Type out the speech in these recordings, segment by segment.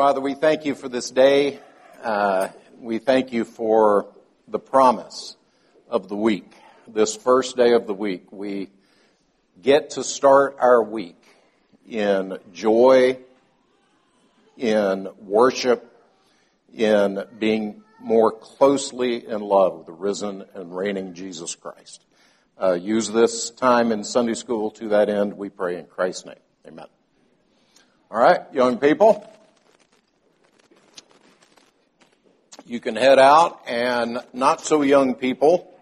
Father, we thank you for this day. Uh, we thank you for the promise of the week. This first day of the week, we get to start our week in joy, in worship, in being more closely in love with the risen and reigning Jesus Christ. Uh, use this time in Sunday school to that end, we pray in Christ's name. Amen. All right, young people. You can head out and not so young people.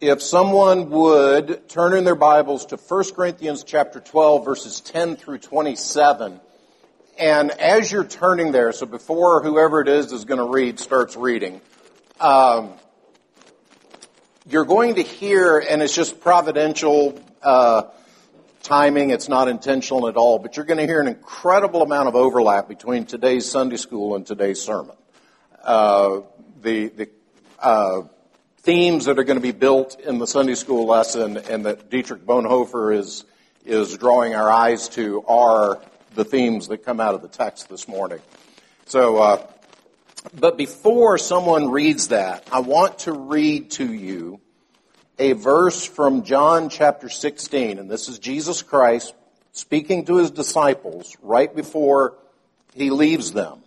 If someone would turn in their Bibles to 1 Corinthians chapter 12 verses 10 through 27. And as you're turning there, so before whoever it is is going to read starts reading, um, you're going to hear, and it's just providential uh, timing, it's not intentional at all, but you're going to hear an incredible amount of overlap between today's Sunday school and today's sermon. Uh, the the uh, themes that are going to be built in the Sunday school lesson and that Dietrich Bonhoeffer is is drawing our eyes to are the themes that come out of the text this morning. So, uh, but before someone reads that, I want to read to you a verse from John chapter 16, and this is Jesus Christ speaking to his disciples right before he leaves them.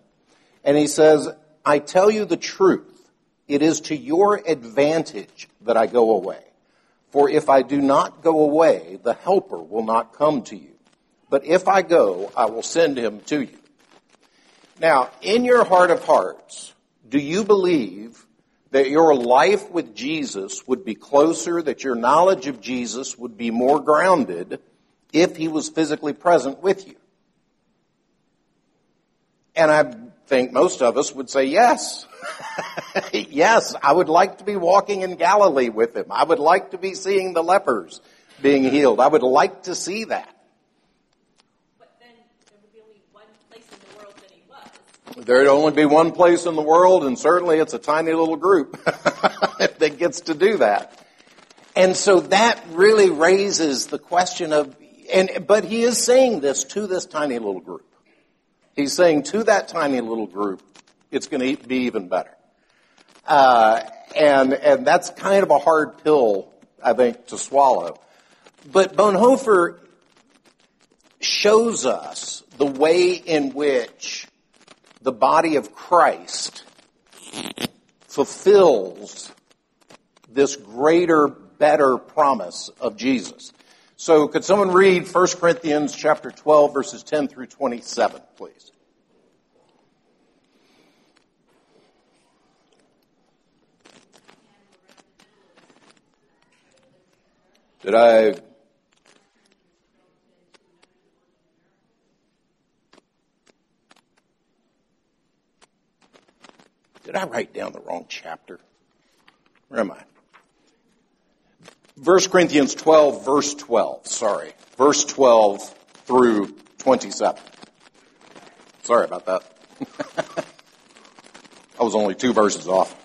And he says, I tell you the truth. It is to your advantage that I go away. For if I do not go away, the helper will not come to you. But if I go, I will send him to you. Now, in your heart of hearts, do you believe that your life with Jesus would be closer, that your knowledge of Jesus would be more grounded if he was physically present with you? And I think most of us would say yes. yes, I would like to be walking in Galilee with him. I would like to be seeing the lepers being healed. I would like to see that. But then there would be only one place in the world that he was. There'd only be one place in the world, and certainly it's a tiny little group that gets to do that. And so that really raises the question of, and, but he is saying this to this tiny little group. He's saying to that tiny little group, it's going to be even better. Uh, and, and that's kind of a hard pill, I think, to swallow. But Bonhoeffer shows us the way in which the body of Christ fulfills this greater, better promise of Jesus. So could someone read 1 Corinthians chapter 12 verses 10 through 27, please? Did I Did I write down the wrong chapter? Where am I? 1 Corinthians 12, verse 12. Sorry. Verse 12 through 27. Sorry about that. I was only two verses off.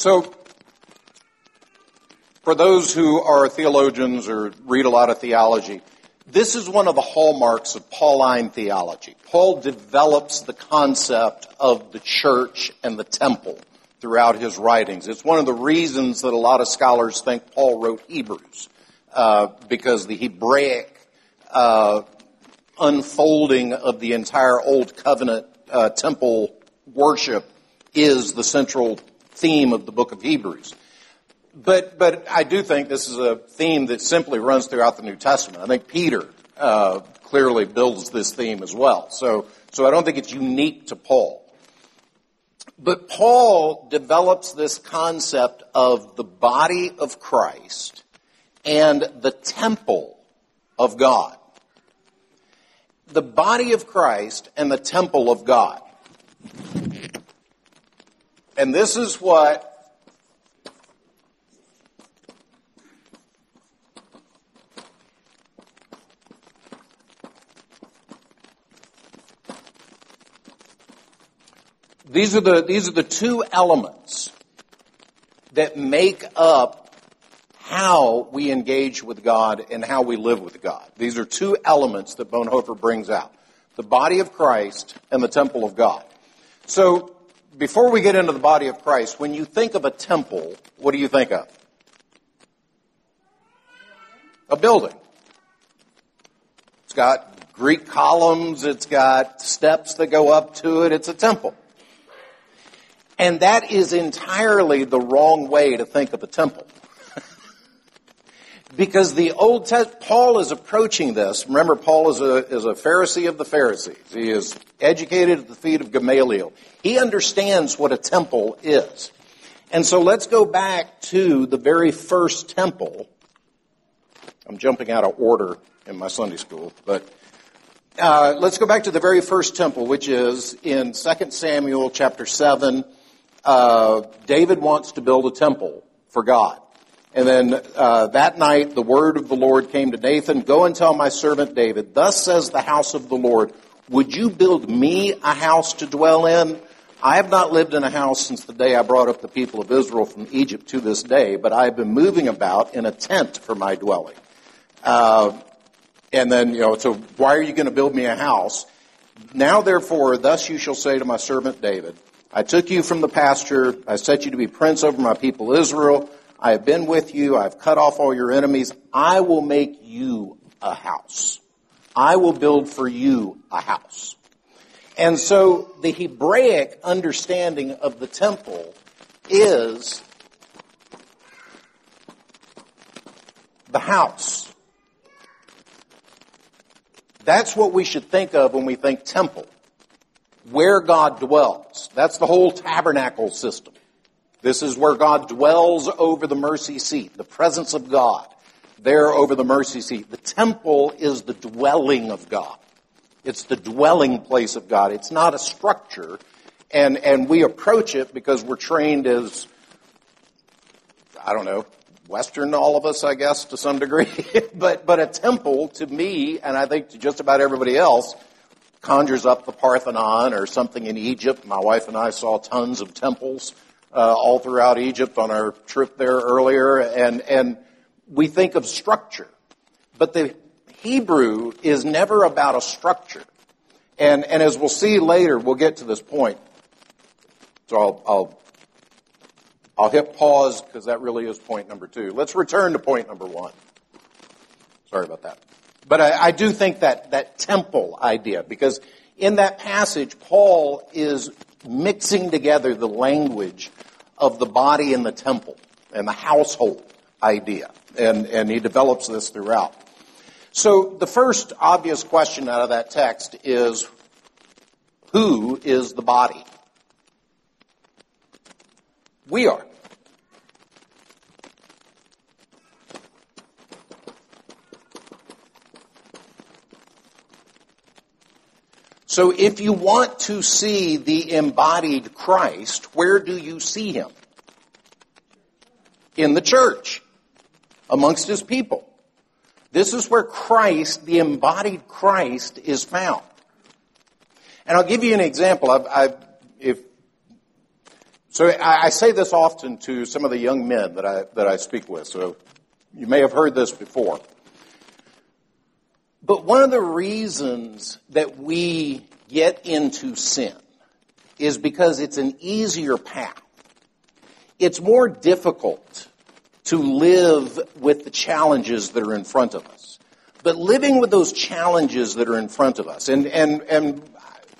So, for those who are theologians or read a lot of theology, this is one of the hallmarks of Pauline theology. Paul develops the concept of the church and the temple throughout his writings. It's one of the reasons that a lot of scholars think Paul wrote Hebrews, uh, because the Hebraic uh, unfolding of the entire Old Covenant uh, temple worship is the central theme of the book of Hebrews. But, but I do think this is a theme that simply runs throughout the New Testament. I think Peter uh, clearly builds this theme as well. So, so I don't think it's unique to Paul. But Paul develops this concept of the body of Christ and the temple of God. The body of Christ and the temple of God. And this is what These are the, these are the two elements that make up how we engage with God and how we live with God. These are two elements that Bonhoeffer brings out. The body of Christ and the temple of God. So, before we get into the body of Christ, when you think of a temple, what do you think of? A building. It's got Greek columns, it's got steps that go up to it, it's a temple. And that is entirely the wrong way to think of a temple. Because the Old Testament, Paul is approaching this. Remember, Paul is a, is a Pharisee of the Pharisees. He is educated at the feet of Gamaliel. He understands what a temple is. And so let's go back to the very first temple. I'm jumping out of order in my Sunday school, but uh, let's go back to the very first temple, which is in 2 Samuel chapter 7 uh, David wants to build a temple for God. And then uh, that night, the word of the Lord came to Nathan Go and tell my servant David, Thus says the house of the Lord, Would you build me a house to dwell in? I have not lived in a house since the day I brought up the people of Israel from Egypt to this day, but I have been moving about in a tent for my dwelling. Uh, and then, you know, so why are you going to build me a house? Now, therefore, thus you shall say to my servant David, I took you from the pasture. I set you to be prince over my people Israel. I have been with you. I've cut off all your enemies. I will make you a house. I will build for you a house. And so the Hebraic understanding of the temple is the house. That's what we should think of when we think temple where God dwells. That's the whole tabernacle system. This is where God dwells over the mercy seat, the presence of God there over the mercy seat. The temple is the dwelling of God. It's the dwelling place of God. It's not a structure. And, and we approach it because we're trained as, I don't know, Western, all of us, I guess, to some degree. but, but a temple to me, and I think to just about everybody else, conjures up the Parthenon or something in Egypt. My wife and I saw tons of temples uh, all throughout Egypt on our trip there earlier, and and we think of structure, but the Hebrew is never about a structure, and and as we'll see later, we'll get to this point. So I'll I'll, I'll hit pause because that really is point number two. Let's return to point number one. Sorry about that. But I, I do think that, that temple idea, because in that passage, Paul is mixing together the language of the body and the temple and the household idea. And, and he develops this throughout. So the first obvious question out of that text is, who is the body? We are. So if you want to see the embodied Christ, where do you see him? In the church, amongst his people. This is where Christ, the embodied Christ, is found. And I'll give you an example. I've, I've, if So I, I say this often to some of the young men that I, that I speak with, so you may have heard this before. But one of the reasons that we get into sin is because it's an easier path. It's more difficult to live with the challenges that are in front of us. But living with those challenges that are in front of us, and, and, and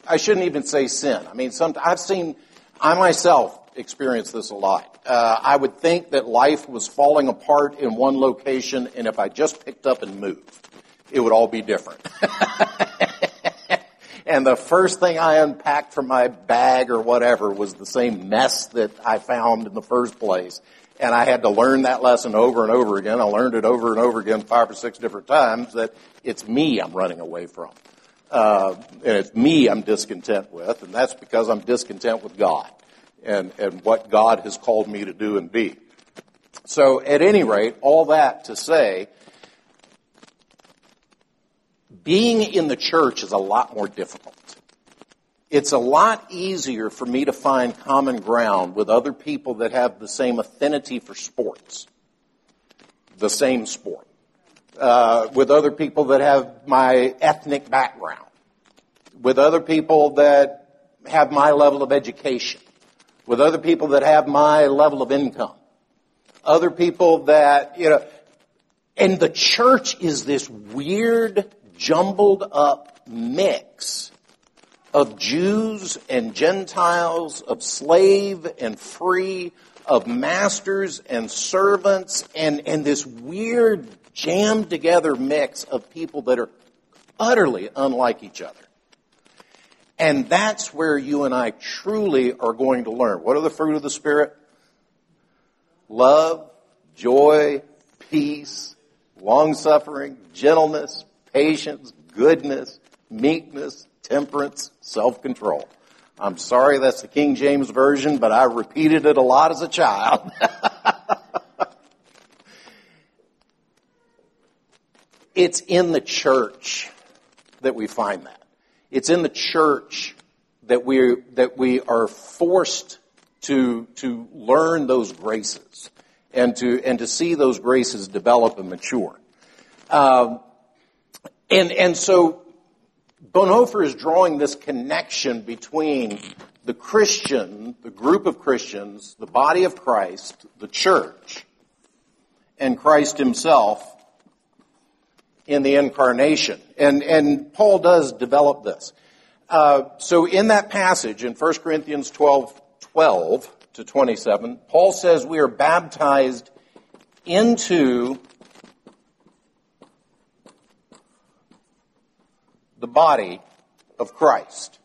I shouldn't even say sin. I mean, some, I've seen, I myself experience this a lot. Uh, I would think that life was falling apart in one location, and if I just picked up and moved, it would all be different. and the first thing I unpacked from my bag or whatever was the same mess that I found in the first place. And I had to learn that lesson over and over again. I learned it over and over again five or six different times that it's me I'm running away from. Uh, and it's me I'm discontent with, and that's because I'm discontent with God and, and what God has called me to do and be. So at any rate, all that to say, being in the church is a lot more difficult. It's a lot easier for me to find common ground with other people that have the same affinity for sports, the same sport, uh, with other people that have my ethnic background, with other people that have my level of education, with other people that have my level of income, other people that, you know, and the church is this weird jumbled up mix of Jews and Gentiles, of slave and free, of masters and servants, and, and this weird jammed together mix of people that are utterly unlike each other. And that's where you and I truly are going to learn. What are the fruit of the Spirit? Love, joy, peace, long suffering, gentleness, patience, goodness, meekness, temperance, self-control. I'm sorry that's the King James Version, but I repeated it a lot as a child. it's in the church that we find that. It's in the church that we that we are forced to to learn those graces and to and to see those graces develop and mature. Um, and, and so Bonhoeffer is drawing this connection between the Christian, the group of Christians, the body of Christ, the church, and Christ himself in the incarnation. And, and Paul does develop this. Uh, so in that passage in 1 Corinthians 12, 12 to 27, Paul says we are baptized into the body of Christ.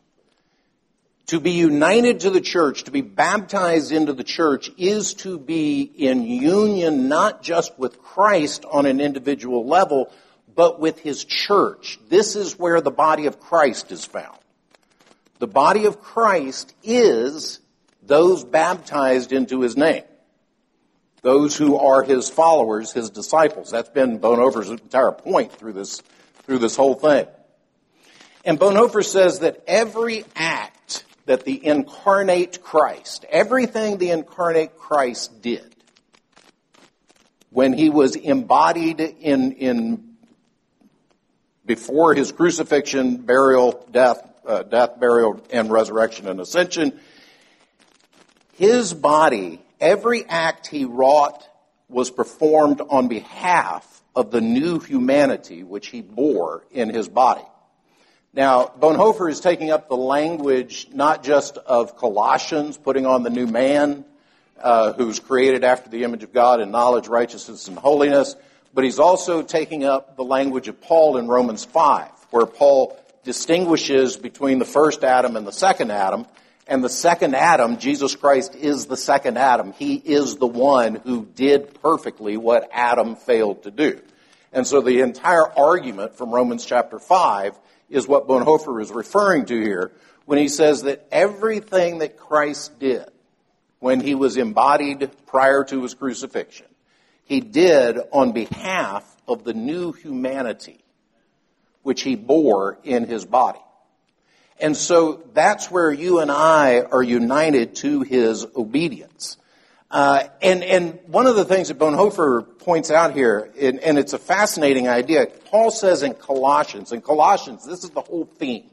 To be united to the church, to be baptized into the church, is to be in union not just with Christ on an individual level, but with His church. This is where the body of Christ is found. The body of Christ is those baptized into His name. Those who are His followers, His disciples. That's been Bonhoeffer's entire point through this, through this whole thing. And Bonhoeffer says that every act that the incarnate Christ, everything the incarnate Christ did, when he was embodied in, in before his crucifixion, burial, death, uh, death, burial, and resurrection and ascension, his body, every act he wrought was performed on behalf of the new humanity which he bore in his body. Now, Bonhoeffer is taking up the language not just of Colossians, putting on the new man, uh, who's created after the image of God in knowledge, righteousness, and holiness, but he's also taking up the language of Paul in Romans 5, where Paul distinguishes between the first Adam and the second Adam, and the second Adam, Jesus Christ is the second Adam. He is the one who did perfectly what Adam failed to do. And so the entire argument from Romans chapter 5 is what Bonhoeffer is referring to here when he says that everything that Christ did when he was embodied prior to his crucifixion, he did on behalf of the new humanity which he bore in his body. And so that's where you and I are united to his obedience. Uh, and, and one of the things that Bonhoeffer points out here, and, and it's a fascinating idea, Paul says in Colossians, in Colossians, this is the whole theme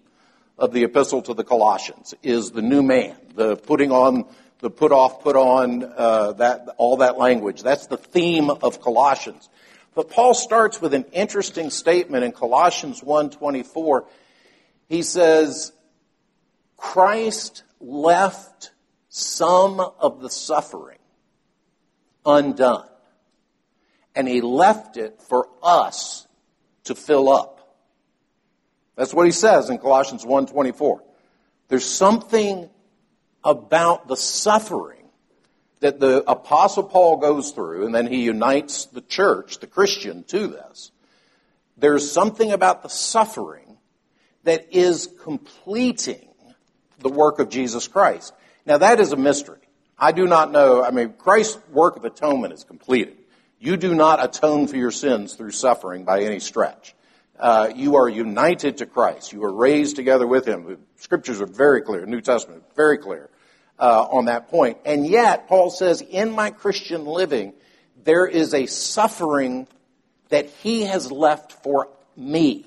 of the epistle to the Colossians, is the new man, the putting on, the put off, put on, uh, that, all that language. That's the theme of Colossians. But Paul starts with an interesting statement in Colossians 1.24. He says, Christ left some of the suffering undone. And he left it for us to fill up. That's what he says in Colossians 1:24. There's something about the suffering that the apostle Paul goes through and then he unites the church, the Christian to this. There's something about the suffering that is completing the work of Jesus Christ. Now that is a mystery. I do not know, I mean, Christ's work of atonement is completed. You do not atone for your sins through suffering by any stretch. Uh, you are united to Christ. You are raised together with Him. The scriptures are very clear. New Testament very clear uh, on that point. And yet, Paul says, in my Christian living, there is a suffering that He has left for me.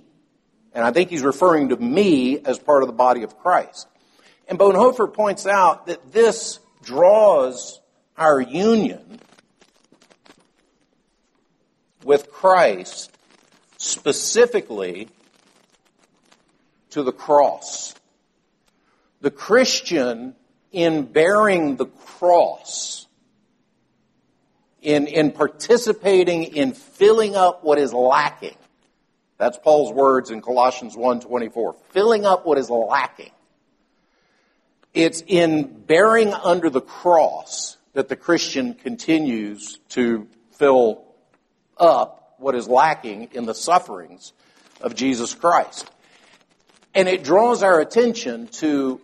And I think he's referring to me as part of the body of Christ. And Bonhoeffer points out that this draws our union with Christ specifically to the cross. The Christian, in bearing the cross, in, in participating in filling up what is lacking, that's Paul's words in Colossians 1.24, filling up what is lacking. It's in bearing under the cross that the Christian continues to fill up what is lacking in the sufferings of Jesus Christ. And it draws our attention to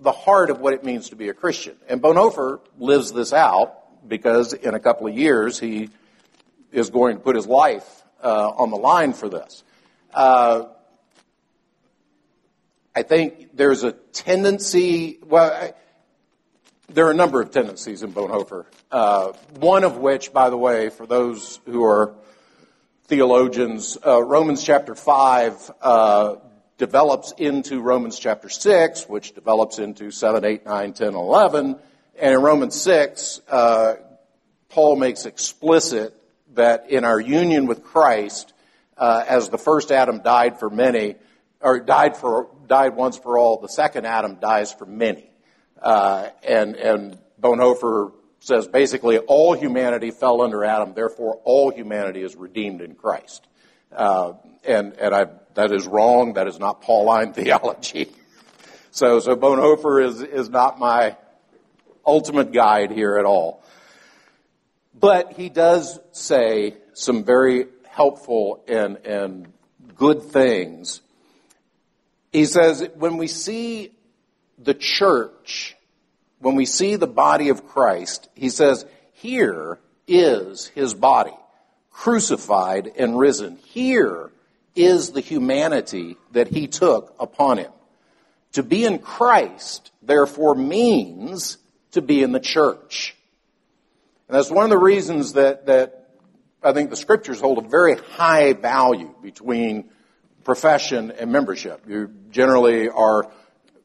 the heart of what it means to be a Christian. And Bonhoeffer lives this out because in a couple of years he is going to put his life uh, on the line for this. Uh, I think there's a tendency, well, I, there are a number of tendencies in Bonhoeffer. Uh, one of which, by the way, for those who are theologians, uh, Romans chapter 5 uh, develops into Romans chapter 6, which develops into 7, 8, 9, 10, 11. And in Romans 6, uh, Paul makes explicit that in our union with Christ, uh, as the first Adam died for many, or died for died once for all, the second Adam dies for many. Uh, and and Bonhoeffer says basically all humanity fell under Adam, therefore all humanity is redeemed in Christ. Uh, and and I, that is wrong. That is not Pauline theology. so so Bonhoeffer is is not my ultimate guide here at all. But he does say some very helpful and and good things. He says when we see the church when we see the body of Christ, he says, here is his body, crucified and risen. Here is the humanity that he took upon him. To be in Christ, therefore, means to be in the church. And that's one of the reasons that, that I think the scriptures hold a very high value between profession and membership. You generally are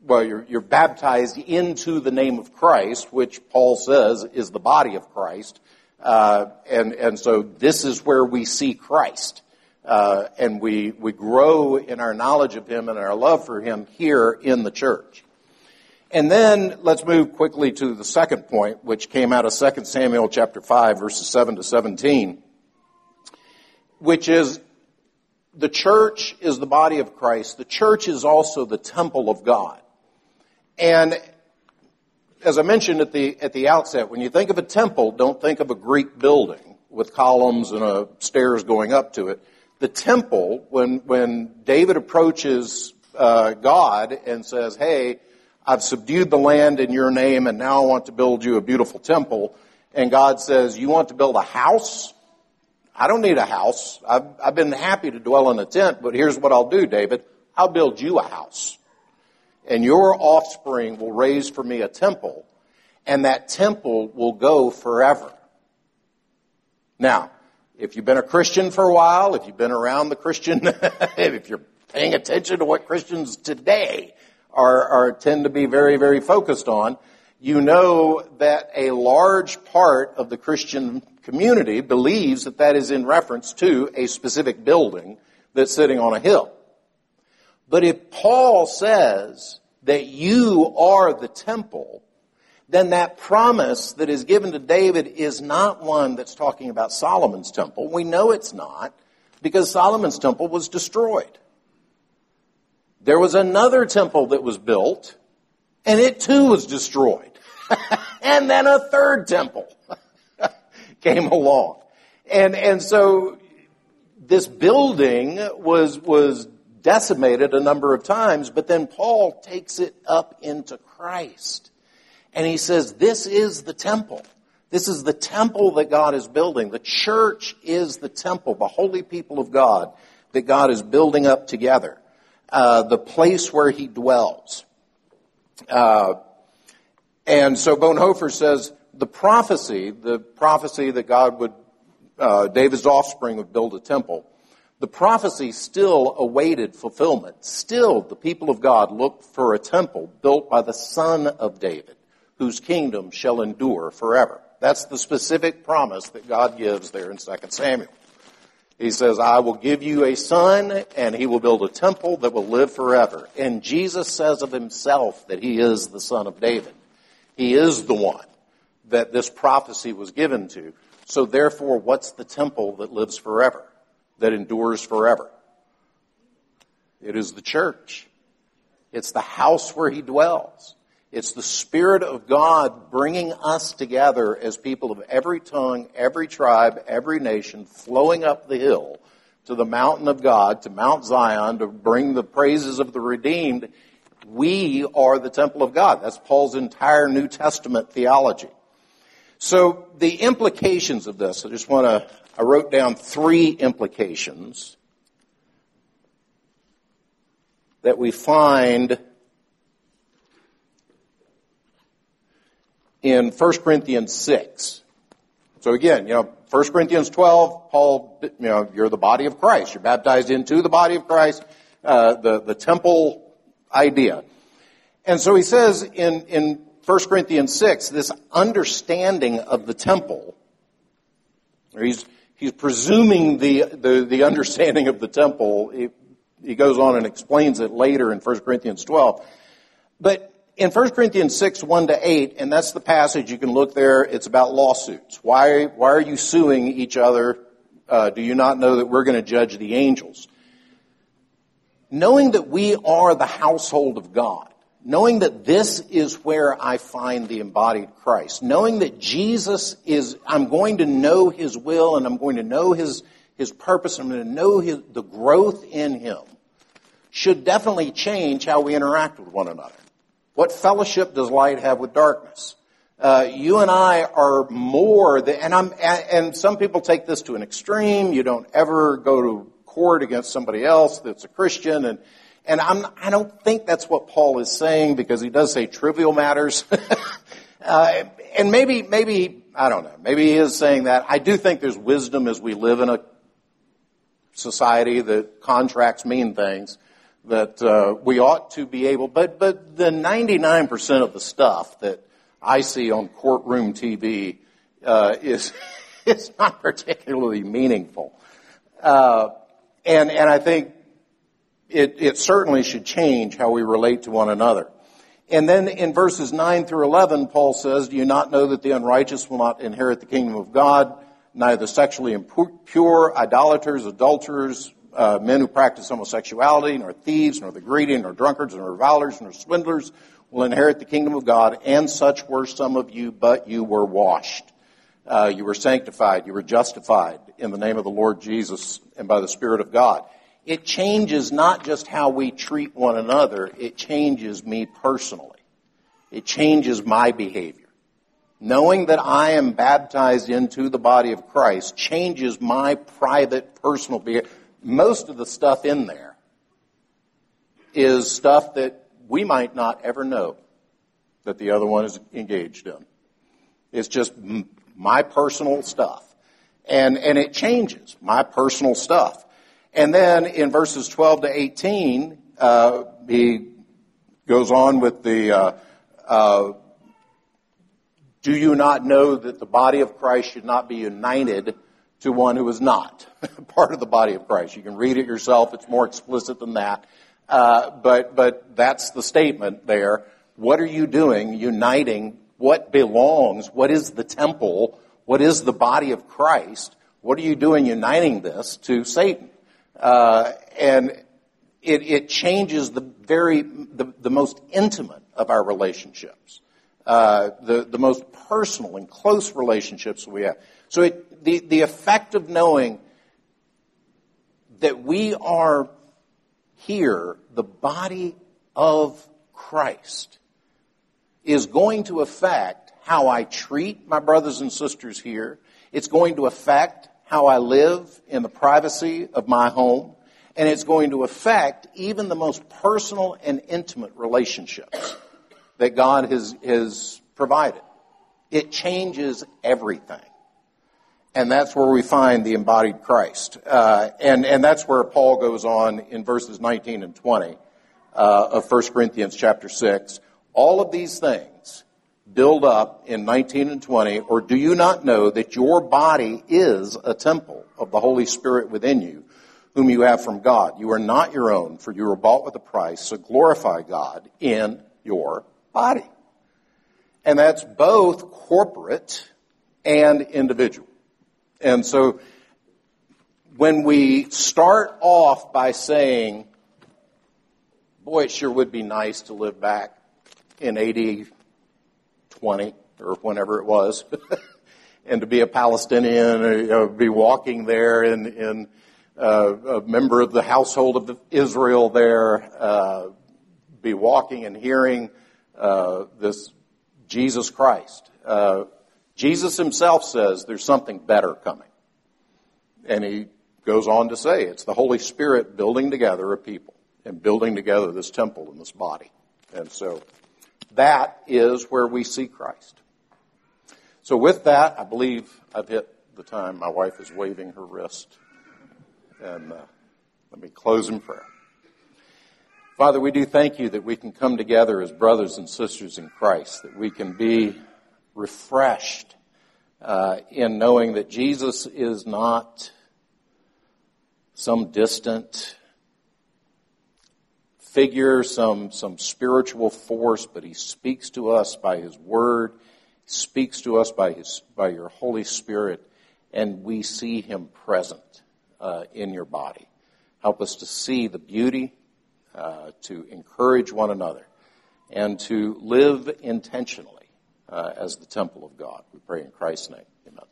well, you're, you're baptized into the name of Christ, which Paul says is the body of Christ. Uh, and, and so this is where we see Christ. Uh, and we, we grow in our knowledge of Him and our love for Him here in the church. And then let's move quickly to the second point, which came out of 2 Samuel chapter 5 verses 7 to 17, which is the church is the body of Christ. The church is also the temple of God. And as I mentioned at the, at the outset, when you think of a temple, don't think of a Greek building with columns and a stairs going up to it. The temple, when, when David approaches uh, God and says, hey, I've subdued the land in your name and now I want to build you a beautiful temple. And God says, you want to build a house? I don't need a house. I've, I've been happy to dwell in a tent, but here's what I'll do, David. I'll build you a house. and your offspring will raise for me a temple, and that temple will go forever. Now, if you've been a Christian for a while, if you've been around the Christian, if you're paying attention to what Christians today are, are tend to be very, very focused on, you know that a large part of the Christian community believes that that is in reference to a specific building that's sitting on a hill. But if Paul says that you are the temple, then that promise that is given to David is not one that's talking about Solomon's temple. We know it's not because Solomon's temple was destroyed. There was another temple that was built and it too was destroyed. and then a third temple came along. And, and so this building was, was decimated a number of times, but then Paul takes it up into Christ. And he says, this is the temple. This is the temple that God is building. The church is the temple, the holy people of God that God is building up together. Uh, the place where he dwells. Uh, and so Bonhoeffer says the prophecy, the prophecy that God would, uh, David's offspring would build a temple, the prophecy still awaited fulfillment. Still, the people of God looked for a temple built by the son of David, whose kingdom shall endure forever. That's the specific promise that God gives there in 2 Samuel. He says, I will give you a son and he will build a temple that will live forever. And Jesus says of himself that he is the son of David. He is the one that this prophecy was given to. So therefore, what's the temple that lives forever? that endures forever. It is the church. It's the house where he dwells. It's the Spirit of God bringing us together as people of every tongue, every tribe, every nation, flowing up the hill to the mountain of God, to Mount Zion, to bring the praises of the redeemed. We are the temple of God. That's Paul's entire New Testament theology. So the implications of this, I just want to I wrote down three implications that we find in 1 Corinthians 6. So again, you know, 1 Corinthians 12, Paul, you know, you're the body of Christ. You're baptized into the body of Christ, uh, the, the temple idea. And so he says in, in 1 Corinthians 6, this understanding of the temple, he's, he's presuming the, the, the understanding of the temple. He, he goes on and explains it later in 1 Corinthians 12. But in 1 Corinthians 6, 1 to 8, and that's the passage, you can look there, it's about lawsuits. Why, why are you suing each other? Uh, do you not know that we're going to judge the angels? Knowing that we are the household of God, knowing that this is where I find the embodied Christ, knowing that Jesus is, I'm going to know His will and I'm going to know His, His purpose, and I'm going to know his, the growth in Him, should definitely change how we interact with one another. What fellowship does light have with darkness? Uh, you and I are more than, and I'm, and some people take this to an extreme. You don't ever go to court against somebody else that's a Christian and, and I'm, I don't think that's what Paul is saying because he does say trivial matters. uh, and maybe, maybe, I don't know, maybe he is saying that. I do think there's wisdom as we live in a society that contracts mean things that uh, we ought to be able, but, but the 99% of the stuff that I see on courtroom TV uh, is, is not particularly meaningful. Uh, and, and I think it, it certainly should change how we relate to one another. And then in verses 9 through 11, Paul says, Do you not know that the unrighteous will not inherit the kingdom of God? Neither sexually impure, idolaters, adulterers, uh, men who practice homosexuality, nor thieves, nor the greedy, nor drunkards, nor revilers, nor swindlers will inherit the kingdom of God. And such were some of you, but you were washed. Uh, you were sanctified. You were justified in the name of the Lord Jesus and by the Spirit of God it changes not just how we treat one another, it changes me personally. It changes my behavior. Knowing that I am baptized into the body of Christ changes my private, personal behavior. Most of the stuff in there is stuff that we might not ever know that the other one is engaged in. It's just my personal stuff. And, and it changes my personal stuff. And then in verses 12 to 18, uh, he goes on with the, uh, uh, do you not know that the body of Christ should not be united to one who is not part of the body of Christ? You can read it yourself. It's more explicit than that. Uh, but, but that's the statement there. What are you doing uniting what belongs? What is the temple? What is the body of Christ? What are you doing uniting this to Satan? Uh, and it, it, changes the very, the, the, most intimate of our relationships, uh, the, the most personal and close relationships we have. So it, the, the effect of knowing that we are here, the body of Christ, is going to affect how I treat my brothers and sisters here. It's going to affect how I live in the privacy of my home. And it's going to affect even the most personal and intimate relationships that God has, has provided. It changes everything. And that's where we find the embodied Christ. Uh, and, and that's where Paul goes on in verses 19 and 20 uh, of 1 Corinthians chapter 6. All of these things build up in 19 and 20, or do you not know that your body is a temple of the Holy Spirit within you, whom you have from God? You are not your own, for you were bought with a price, so glorify God in your body. And that's both corporate and individual. And so when we start off by saying, boy, it sure would be nice to live back in 80, 20, or whenever it was, and to be a Palestinian, or, you know, be walking there and, in uh, a member of the household of Israel there, uh, be walking and hearing uh, this Jesus Christ. Uh, Jesus himself says there's something better coming. And he goes on to say it's the Holy Spirit building together a people and building together this temple and this body. And so that is where we see Christ. So with that, I believe I've hit the time. My wife is waving her wrist. And uh, let me close in prayer. Father, we do thank you that we can come together as brothers and sisters in Christ, that we can be refreshed uh, in knowing that Jesus is not some distant figure, some, some spiritual force, but he speaks to us by his word, speaks to us by, his, by your Holy Spirit, and we see him present uh, in your body. Help us to see the beauty, uh, to encourage one another, and to live intentionally uh, as the temple of God. We pray in Christ's name. Amen.